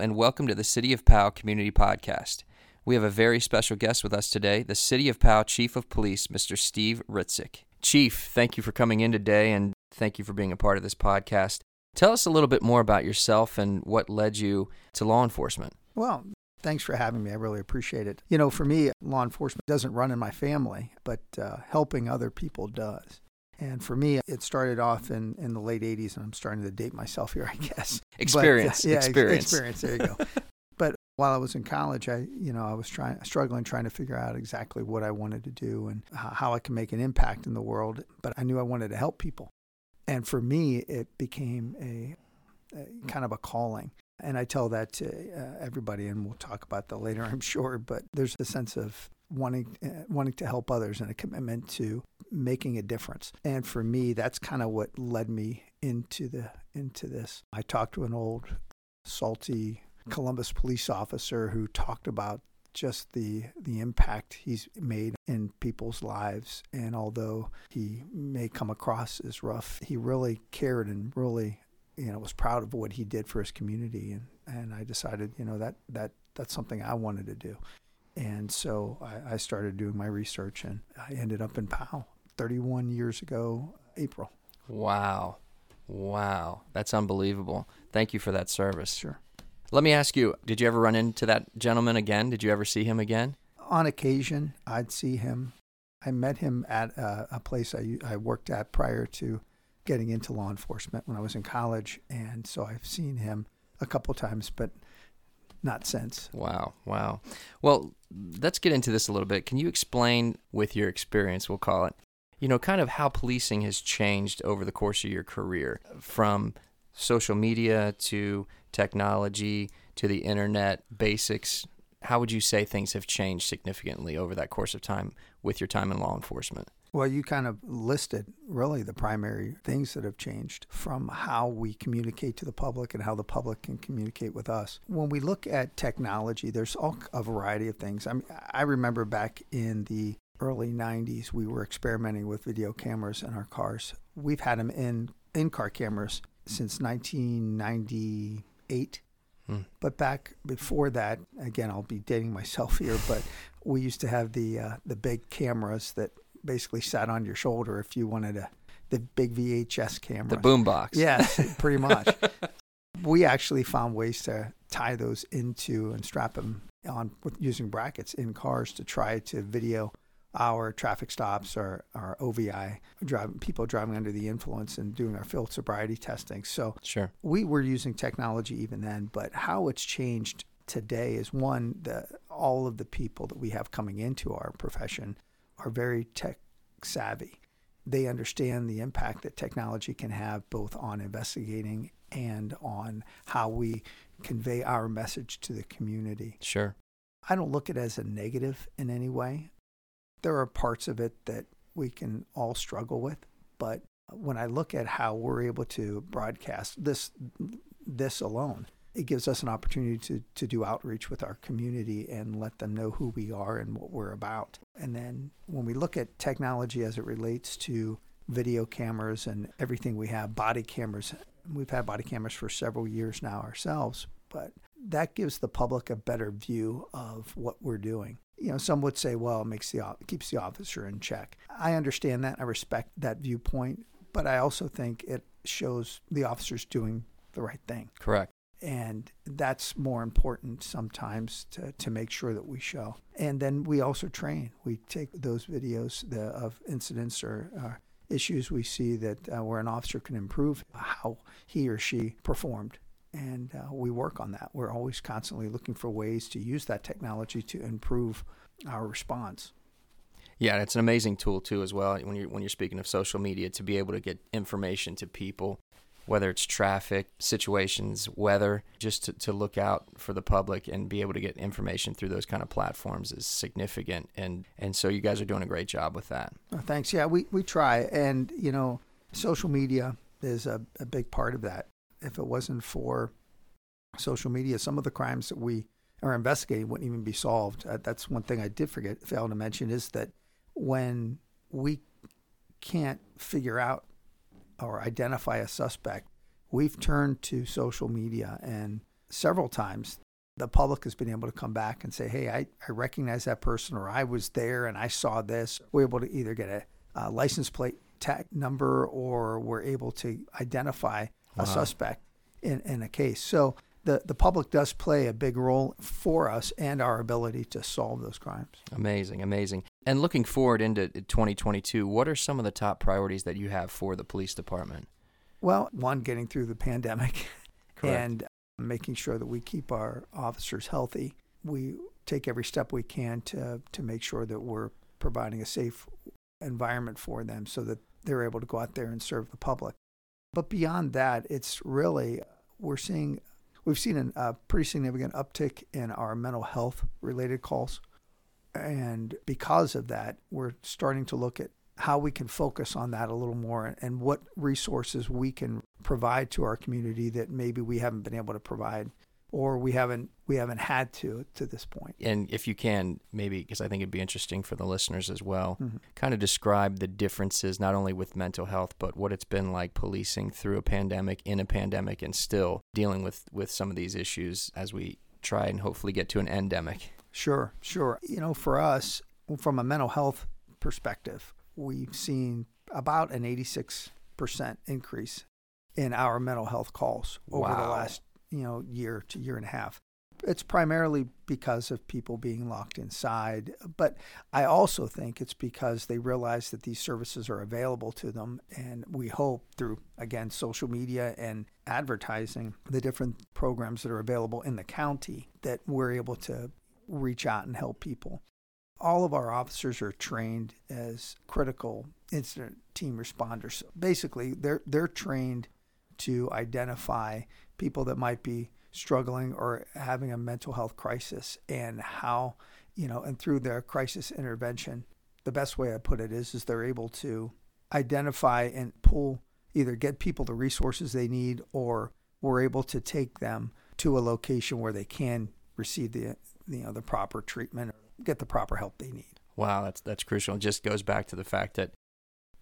and welcome to the City of Powell Community Podcast. We have a very special guest with us today, the City of Powell Chief of Police, Mr. Steve Hrytzik. Chief, thank you for coming in today and thank you for being a part of this podcast. Tell us a little bit more about yourself and what led you to law enforcement. Well, thanks for having me. I really appreciate it. You know, for me, law enforcement doesn't run in my family, but uh, helping other people does. And for me, it started off in, in the late 80s, and I'm starting to date myself here, I guess. Experience. But, uh, yeah, experience. Experience. There you go. but while I was in college, I, you know, I was trying, struggling, trying to figure out exactly what I wanted to do and how I can make an impact in the world. But I knew I wanted to help people. And for me, it became a, a kind of a calling. And I tell that to uh, everybody, and we'll talk about that later, I'm sure. But there's a sense of wanting uh, wanting to help others and a commitment to making a difference. And for me, that's kind of what led me into the into this. I talked to an old salty Columbus police officer who talked about just the the impact he's made in people's lives and although he may come across as rough he really cared and really you know was proud of what he did for his community and and I decided you know that that that's something I wanted to do and so I, I started doing my research and I ended up in Powell 31 years ago April Wow. Wow. That's unbelievable. Thank you for that service. sure Let me ask you, did you ever run into that gentleman again? Did you ever see him again? on occasion I'd see him I met him at a, a place I, I worked at prior to getting into law enforcement when I was in college and so I've seen him a couple times but not since Wow, wow. Well, let's get into this a little bit. Can you explain, with your experience, we'll call it, you know, kind of how policing has changed over the course of your career from social media to technology to the internet basics? How would you say things have changed significantly over that course of time with your time in law enforcement? Well, you kind of listed really the primary things that have changed from how we communicate to the public and how the public can communicate with us. When we look at technology, there's all a variety of things. I mean, I remember back in the early 90s, we were experimenting with video cameras in our cars. We've had them in in car cameras since 1998. But back before that, again, I'll be dating myself here, but we used to have the uh, the big cameras that basically sat on your shoulder if you wanted a the big VHS camera. The boombox. Yes, pretty much. we actually found ways to tie those into and strap them on with using brackets in cars to try to video our traffic stops or our OVI driving people driving under the influence and doing our field sobriety testing. So Sure. we were using technology even then, but how it's changed today is one the all of the people that we have coming into our profession are very tech savvy. They understand the impact that technology can have both on investigating and on how we convey our message to the community. Sure. I don't look at it as a negative in any way. There are parts of it that we can all struggle with, but when I look at how we're able to broadcast this this alone, it gives us an opportunity to, to do outreach with our community and let them know who we are and what we're about. And then when we look at technology as it relates to video cameras and everything we have, body cameras, we've had body cameras for several years now ourselves, but that gives the public a better view of what we're doing. You know, some would say, well, it makes the keeps the officer in check. I understand that. I respect that viewpoint, but I also think it shows the officers doing the right thing Correct. and that's more important sometimes to, to make sure that we show and then we also train we take those videos the, of incidents or uh, issues we see that uh, where an officer can improve how he or she performed and uh, we work on that we're always constantly looking for ways to use that technology to improve our response Yeah, it's an amazing tool too, as well. When you're when you're speaking of social media, to be able to get information to people, whether it's traffic situations, weather, just to, to look out for the public and be able to get information through those kind of platforms is significant. And and so you guys are doing a great job with that. Oh, thanks. Yeah, we, we try. And, you know, social media is a, a big part of that. If it wasn't for social media, some of the crimes that we are investigating wouldn't even be solved. Uh, that's one thing I did forget, fail to mention, is that when we can't figure out or identify a suspect, we've turned to social media and several times the public has been able to come back and say, hey, I, I recognize that person, or I was there and I saw this. We're able to either get a, a license plate tag number or we're able to identify Wow. a suspect in, in a case. So the, the public does play a big role for us and our ability to solve those crimes. Amazing, amazing. And looking forward into 2022, what are some of the top priorities that you have for the police department? Well, one, getting through the pandemic Correct. and um, making sure that we keep our officers healthy. We take every step we can to, to make sure that we're providing a safe environment for them so that they're able to go out there and serve the public. But beyond that, it's really, we're seeing, we've seen a pretty significant uptick in our mental health related calls. And because of that, we're starting to look at how we can focus on that a little more and what resources we can provide to our community that maybe we haven't been able to provide or we haven't we haven't had to to this point. And if you can, maybe because I think it'd be interesting for the listeners as well, Mhm. kind of describe the differences not only with mental health, but what it's been like policing through a pandemic, in a pandemic, and still dealing with with some of these issues as we try and hopefully get to an endemic. Sure, sure. You know, for us, from a mental health perspective, we've seen about an 86% increase in our mental health calls over the last, you know, year to year and a half. It's primarily because of people being locked inside, but I also think it's because they realize that these services are available to them. And we hope through, again, social media and advertising, the different programs that are available in the county, that we're able to reach out and help people. All of our officers are trained as critical incident team responders. Basically, they're they're trained to identify people that might be struggling or having a mental health crisis and how, you know, and through their crisis intervention, the best way I put it is is they're able to identify and pull either get people the resources they need or we're able to take them to a location where they can receive the you know the proper treatment or get the proper help they need. Wow, that's that's crucial. It just goes back to the fact that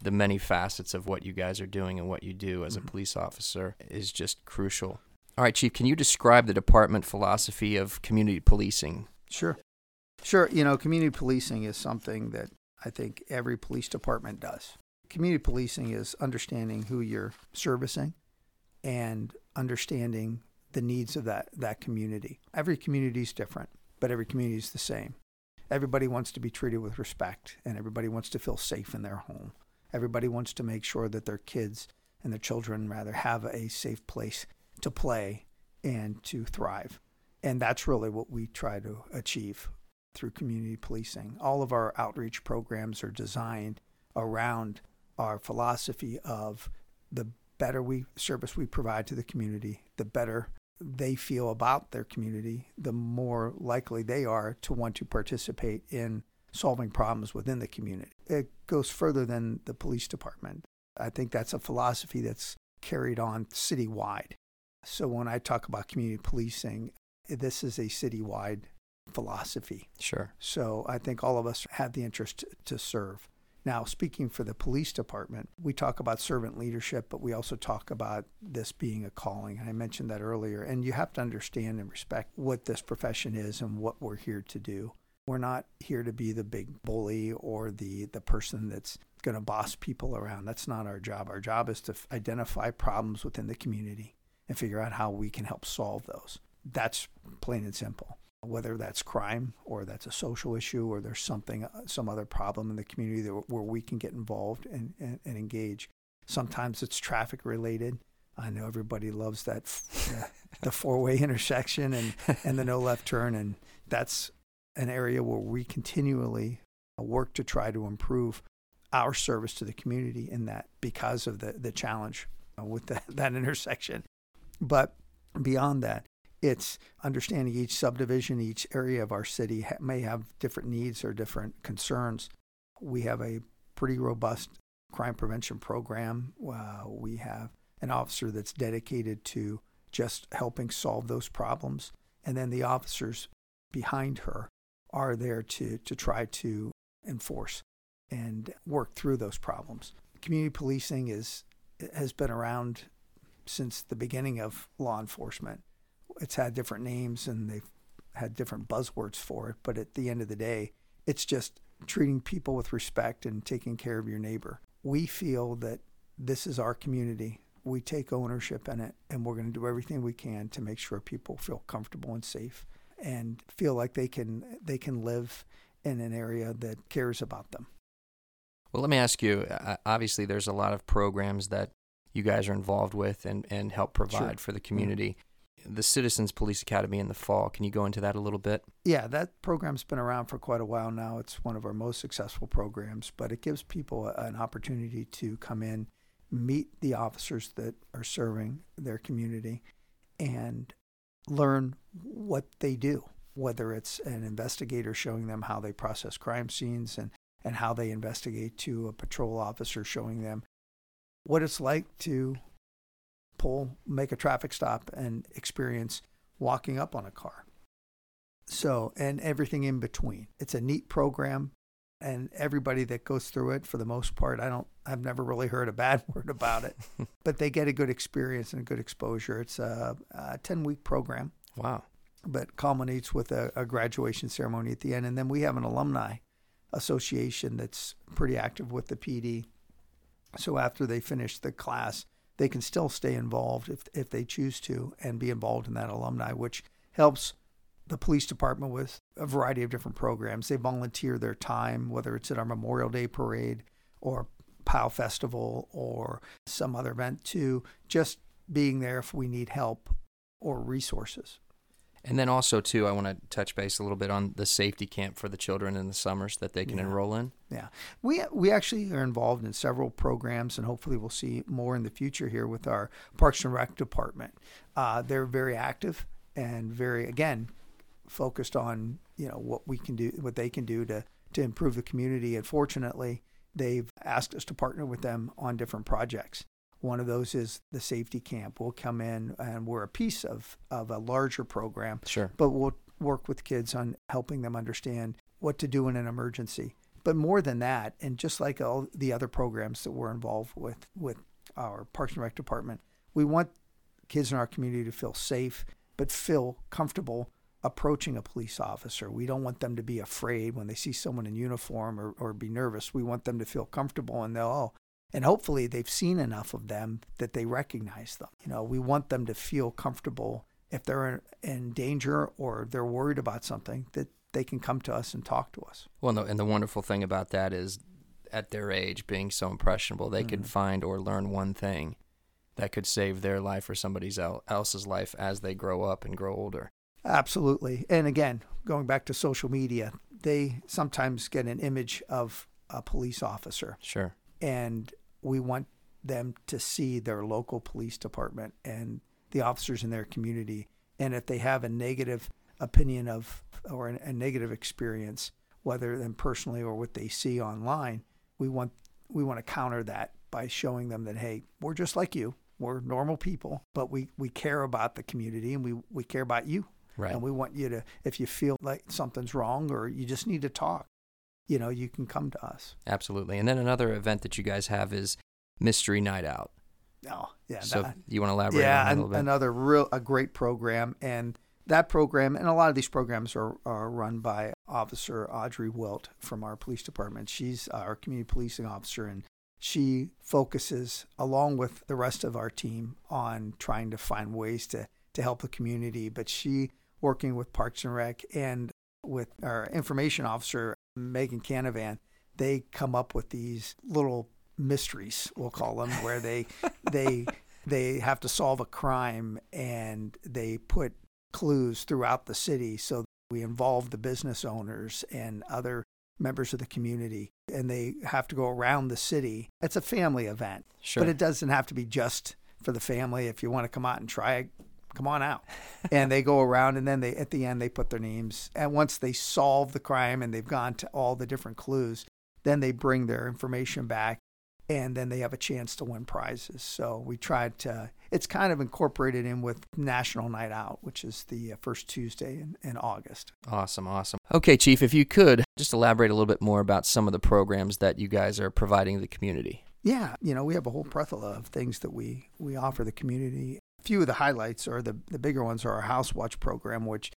the many facets of what you guys are doing and what you do as a Mhm. police officer is just crucial. All right, Chief, can you describe the department philosophy of community policing? Sure. Sure. You know, community policing is something that I think every police department does. Community policing is understanding who you're servicing and understanding the needs of that, that community. Every community is different, but every community is the same. Everybody wants to be treated with respect and everybody wants to feel safe in their home. Everybody wants to make sure that their kids and their children rather have a safe place to play and to thrive. And that's really what we try to achieve through community policing. All of our outreach programs are designed around our philosophy of the better we service we provide to the community, the better they feel about their community, the more likely they are to want to participate in solving problems within the community. It goes further than the police department. I think that's a philosophy that's carried on citywide. So when I talk about community policing, this is a citywide philosophy. Sure. So I think all of us have the interest to serve. Now, speaking for the police department, we talk about servant leadership, but we also talk about this being a calling. And I mentioned that earlier. And you have to understand and respect what this profession is and what we're here to do. We're not here to be the big bully or the, the person that's going to boss people around. That's not our job. Our job is to f- identify problems within the community and figure out how we can help solve those. That's plain and simple. Whether that's crime or that's a social issue or there's something uh, some other problem in the community that, where we can get involved and, and, and engage. Sometimes it's traffic related. I know everybody loves that uh, the four-way intersection and, and the no left turn and that's an area where we continually work to try to improve our service to the community in that because of the, the challenge uh, with the, that intersection but beyond that it's understanding each subdivision, each area of our city ha- may have different needs or different concerns. We have a pretty robust crime prevention program. Uh, we have an officer that's dedicated to just helping solve those problems. And then the officers behind her are there to, to try to enforce and work through those problems. Community policing is, has been around since the beginning of law enforcement it's had different names and they've had different buzzwords for it. But at the end of the day, it's just treating people with respect and taking care of your neighbor. We feel that this is our community. We take ownership in it, and we're going to do everything we can to make sure people feel comfortable and safe and feel like they can they can live in an area that cares about them. Well, let me ask you. Uh, obviously, there's a lot of programs that you guys are involved with and, and help provide sure. for the community. Mm-hmm. The Citizens Police Academy in the fall. Can you go into that a little bit? Yeah, that program's been around for quite a while now. It's one of our most successful programs, but it gives people an opportunity to come in, meet the officers that are serving their community, and learn what they do, whether it's an investigator showing them how they process crime scenes and, and how they investigate, to a patrol officer showing them what it's like to pull, make a traffic stop, and experience walking up on a car. So, and everything in between. It's a neat program, and everybody that goes through it, for the most part, I don't, I've never really heard a bad word about it, but they get a good experience and a good exposure. It's a, a 10 week program. Wow. But culminates with a, a graduation ceremony at the end. And then we have an alumni association that's pretty active with the PD so after they finish the class, they can still stay involved if, if they choose to and be involved in that alumni, which helps the police department with a variety of different programs. They volunteer their time, whether it's at our Memorial Day parade or Powell Festival or some other event, to just being there if we need help or resources. And then also too, I want to touch base a little bit on the safety camp for the children in the summers that they can yeah. enroll in. Yeah, we we actually are involved in several programs, and hopefully we'll see more in the future here with our Parks and Rec department. Uh, they're very active and very again focused on you know what we can do, what they can do to to improve the community. And fortunately, they've asked us to partner with them on different projects. One of those is the safety camp. We'll come in and we're a piece of, of a larger program. Sure. But we'll work with kids on helping them understand what to do in an emergency. But more than that, and just like all the other programs that we're involved with with our Parks and Rec department, we want kids in our community to feel safe, but feel comfortable approaching a police officer. We don't want them to be afraid when they see someone in uniform or, or be nervous. We want them to feel comfortable and they'll, oh, and hopefully they've seen enough of them that they recognize them. You know, we want them to feel comfortable if they're in danger or they're worried about something that they can come to us and talk to us. Well, no, and the wonderful thing about that is at their age being so impressionable, they mm-hmm. could find or learn one thing that could save their life or somebody else's life as they grow up and grow older. Absolutely. And again, going back to social media, they sometimes get an image of a police officer. Sure. And we want them to see their local police department and the officers in their community. And if they have a negative opinion of or a negative experience, whether them personally or what they see online, we want we want to counter that by showing them that hey, we're just like you. We're normal people, but we, we care about the community and we, we care about you. Right. And we want you to, if you feel like something's wrong or you just need to talk, you know, you can come to us. Absolutely. And then another event that you guys have is Mystery Night Out. Oh, yeah. So that, you want to elaborate yeah, on that a little bit? another real a great program, and that program and a lot of these programs are, are run by Officer Audrey Wilt from our police department. She's uh, our community policing officer, and she focuses along with the rest of our team on trying to find ways to to help the community. But she working with Parks and Rec and with our information officer Megan Canavan, they come up with these little mysteries, we'll call them, where they they they have to solve a crime and they put clues throughout the city. So we involve the business owners and other members of the community and they have to go around the city. It's a family event. Sure. But it doesn't have to be just for the family. If you want to come out and try come on out. and they go around and then they at the end they put their names. And once they solve the crime and they've gone to all the different clues, then they bring their information back and then they have a chance to win prizes. So we tried to it's kind of incorporated in with National Night Out, which is the uh, first Tuesday in, in August. Awesome, awesome. Okay, Chief, if you could just elaborate a little bit more about some of the programs that you guys are providing the community. Yeah, you know, we have a whole plethora of things that we, we offer the community few of the highlights or the, the bigger ones are our House Watch program, which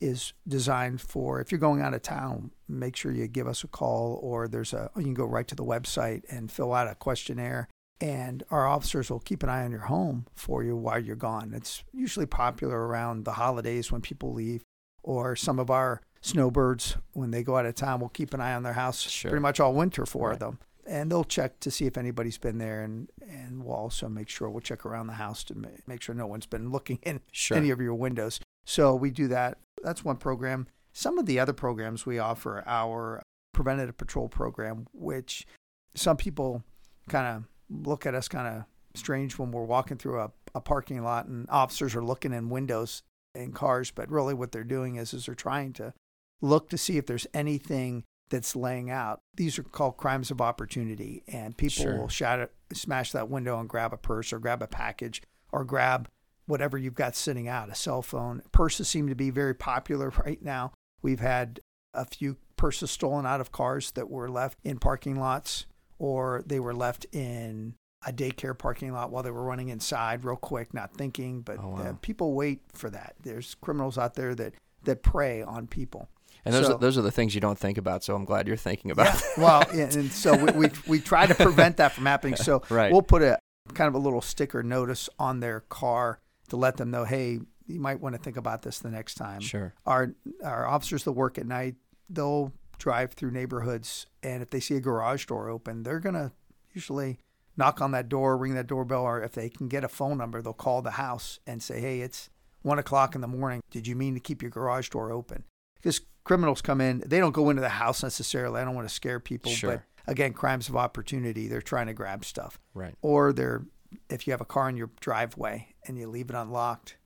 is designed for if you're going out of town, make sure you give us a call or there's a you can go right to the website and fill out a questionnaire and our officers will keep an eye on your home for you while you're gone. It's usually popular around the holidays when people leave or some of our snowbirds when they go out of town will keep an eye on their house Sure. pretty much all winter for Right. them. And they'll check to see if anybody's been there and and we'll also make sure we'll check around the house to ma- make sure no one's been looking in Sure. any of your windows. So we do that. That's one program. Some of the other programs we offer, our preventative patrol program, which some people kind of look at us kind of strange when we're walking through a, a parking lot and officers are looking in windows in cars, but really what they're doing is is they're trying to look to see if there's anything that's laying out. These are called crimes of opportunity, and people Sure. will shatter, smash that window and grab a purse or grab a package or grab whatever you've got sitting out, a cell phone. Purses seem to be very popular right now. We've had a few purses stolen out of cars that were left in parking lots or they were left in a daycare parking lot while they were running inside real quick, not thinking. But Oh, wow. uh, people wait for that. There's criminals out there that, that prey on people. And those So- are, those are the things you don't think about. So I'm glad you're thinking about. Yeah. well, and, and so we, we we try to prevent that from happening. So Right. we'll put a kind of a little sticker notice on their car to let them know, hey, you might want to think about this the next time. Sure. Our our officers that work at night, they'll drive through neighborhoods, and if they see a garage door open, they're gonna usually knock on that door, ring that doorbell, or if they can get a phone number, they'll call the house and say, hey, it's one o'clock in the morning. Did you mean to keep your garage door open? Because criminals come in, they don't go into the house necessarily. I don't want to scare people, Sure. but again, crimes of opportunity. They're trying to grab stuff, Right. or they're if you have a car in your driveway and you leave it unlocked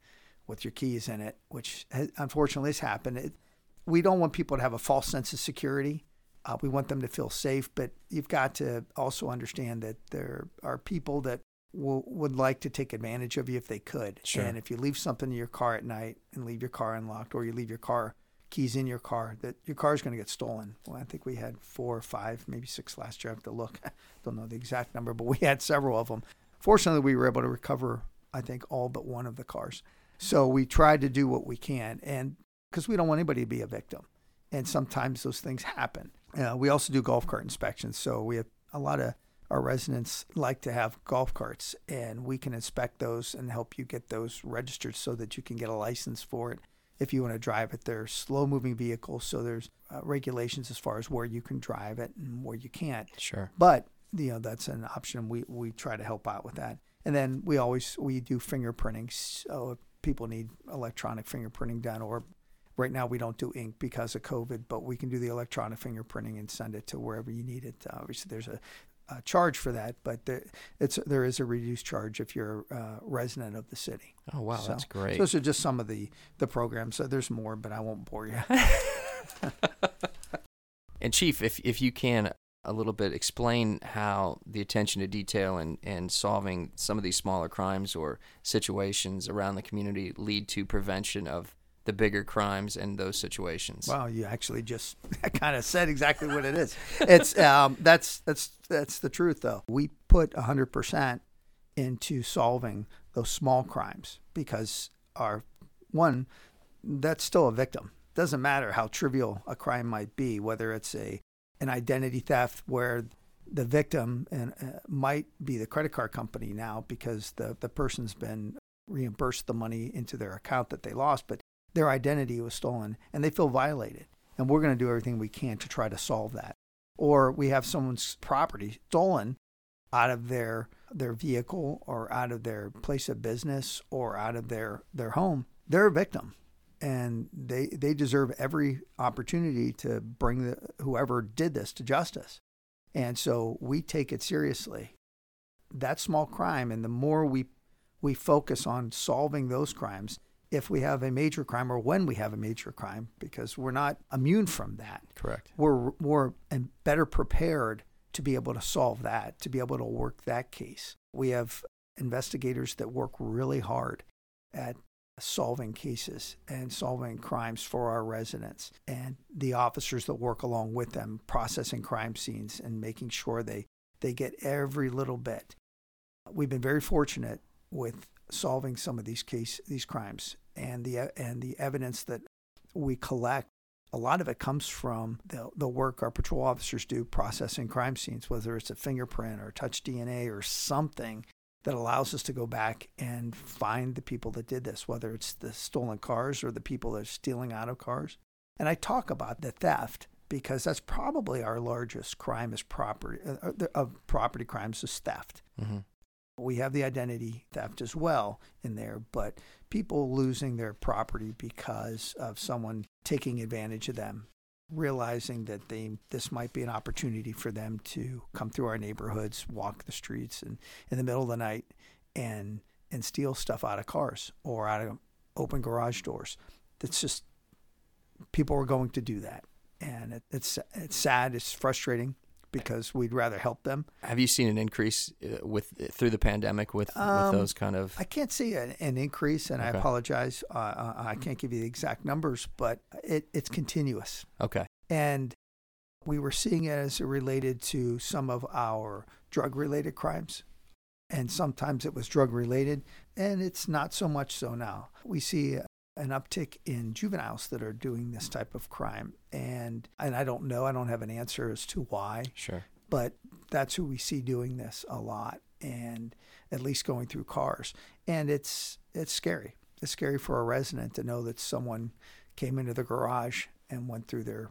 with your keys in it, which has, unfortunately has happened. It, we don't want people to have a false sense of security. Uh, we want them to feel safe, but you've got to also understand that there are people that will, would like to take advantage of you if they could. Sure. And if you leave something in your car at night and leave your car unlocked, or you leave your car keys in your car, that your car is going to get stolen. Well, I think we had four or five, maybe six last year. I have to look. I Don't know the exact number, but we had several of them. Fortunately, we were able to recover, I think, all but one of the cars. So we tried to do what we can, and because we don't want anybody to be a victim, and sometimes those things happen. Uh, we also do golf cart inspections, so we have a lot of our residents like to have golf carts, and we can inspect those and help you get those registered so that you can get a license for it if you want to drive it. They're slow moving vehicles, so there's uh, regulations as far as where you can drive it and where you can't. Sure. But you know that's an option. We we try to help out with that, and then we always we do fingerprinting. So if people need electronic fingerprinting done, or right now we don't do ink because of COVID, but we can do the electronic fingerprinting and send it to wherever you need it. obviously, there's a, a charge for that, but there, it's there is a reduced charge if you're a resident of the city. Oh wow, So- that's great. Those are just some of the the programs. So there's more, but I won't bore you. And Chief, if if you can uh, a little bit explain how the attention to detail and, and solving some of these smaller crimes or situations around the community lead to prevention of the bigger crimes and those situations. Wow, you actually just kind of said exactly what it is. It's um, that's that's that's the truth, though. We put hundred percent into solving those small crimes because our one, that's still a victim. Doesn't matter how trivial a crime might be, whether it's a an identity theft where the victim and uh, might be the credit card company now because the the person's been reimbursed the money into their account that they lost, but their identity was stolen and they feel violated. And we're going to do everything we can to try to solve that. Or we have someone's property stolen out of their their vehicle or out of their place of business or out of their their home. They're a victim and they they deserve every opportunity to bring the, whoever did this to justice. And so we take it seriously. That small crime and the more we we focus on solving those crimes if we have a major crime or when we have a major crime because we're not immune from that. Correct. We're more and better prepared to be able to solve that, to be able to work that case. We have investigators that work really hard at solving cases and solving crimes for our residents and the officers that work along with them processing crime scenes and making sure they they get every little bit we've been very fortunate with solving some of these case these crimes and the and the evidence that we collect a lot of it comes from the, the work our patrol officers do processing crime scenes whether it's a fingerprint or touch DNA or something that allows us to go back and find the people that did this whether it's the stolen cars or the people that are stealing out of cars and I talk about the theft because that's probably our largest crime is property uh, of property crimes is theft. Mm-hmm. We have the identity theft as well in there, but people losing their property because of someone taking advantage of them, realizing that they this might be an opportunity for them to come through our neighborhoods, walk the streets, and in the middle of the night, and and steal stuff out of cars or out of open garage doors. That's just people are going to do that and it, it's it's sad. It's frustrating because we'd rather help them. Have you seen an increase uh, with through the pandemic with, um, with those kind of? I can't see an, an increase, and okay. I apologize. Uh, uh, I can't give you the exact numbers, but it, it's continuous. Okay. And we were seeing it as it related to some of our drug related crimes. And sometimes it was drug related, and it's not so much so now. We see an uptick in juveniles that are doing this type of crime. And and I don't know, I don't have an answer as to why. Sure. But that's who we see doing this a lot and at least going through cars. And it's it's scary. It's scary for a resident to know that someone came into the garage and went through their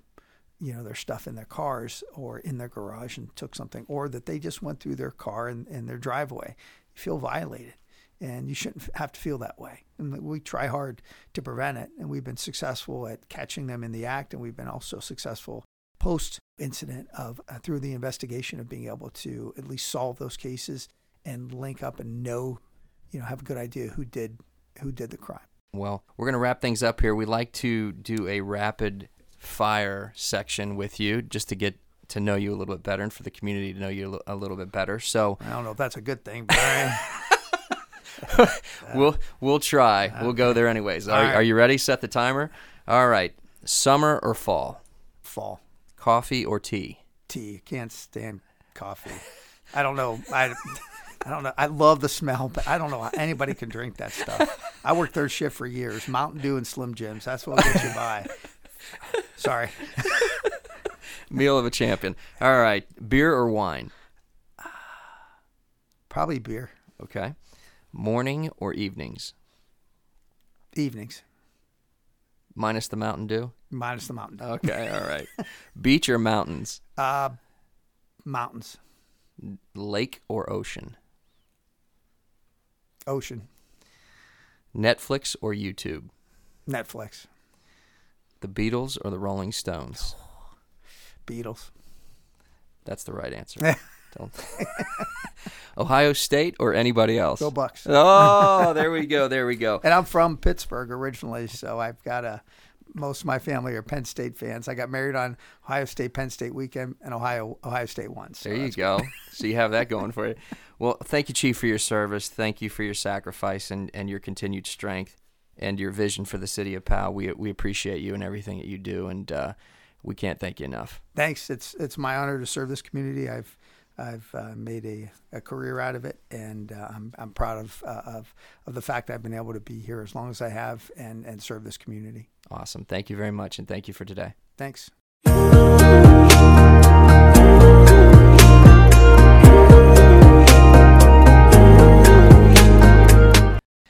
you know their stuff in their cars or in their garage and took something or that they just went through their car in, in their driveway you feel violated and you shouldn't have to feel that way. And we try hard to prevent it, and we've been successful at catching them in the act, and we've been also successful post incident of uh, through the investigation of being able to at least solve those cases and link up and know, you know, have a good idea who did who did the crime. Well, we're going to wrap things up here. We'd like to do a rapid fire section with you just to get to know you a little bit better and for the community to know you a little bit better. So I don't know if that's a good thing, Brian. we'll we'll try. Okay. We'll go there anyways. Are, right. are you ready? Set the timer. All right. Summer or fall? Fall. Coffee or tea? Tea. Can't stand coffee. I don't know. I I don't know. I love the smell, but I don't know how anybody can drink that stuff. I worked third shift for years. Mountain Dew and Slim Jims. That's what gets you by. Sorry. Meal of a champion. All right. Beer or wine? Probably beer. Okay. Morning or evenings? Evenings. Minus the Mountain Dew? Minus the Mountain Dew. Okay, all right. Beach or mountains? Uh, mountains. Lake or ocean? Ocean. Netflix or YouTube? Netflix. The Beatles or the Rolling Stones? Beatles. That's the right answer. Don't. Ohio State or anybody else? Go Bucks. Oh, there we go. There we go. and I'm from Pittsburgh originally, so I've got a. Most of my family are Penn State fans. I got married on Ohio State Penn State weekend, and Ohio Ohio State won. So there you go. so you have that going for you. Well, thank you, Chief, for your service. Thank you for your sacrifice and, and your continued strength and your vision for the city of Powell. We we appreciate you and everything that you do, and uh, we can't thank you enough. Thanks. It's it's my honor to serve this community. I've I've uh, made a, a career out of it, and uh, I'm, I'm proud of, uh, of, of the fact I've been able to be here as long as I have and, and serve this community. Awesome. Thank you very much, and thank you for today. Thanks.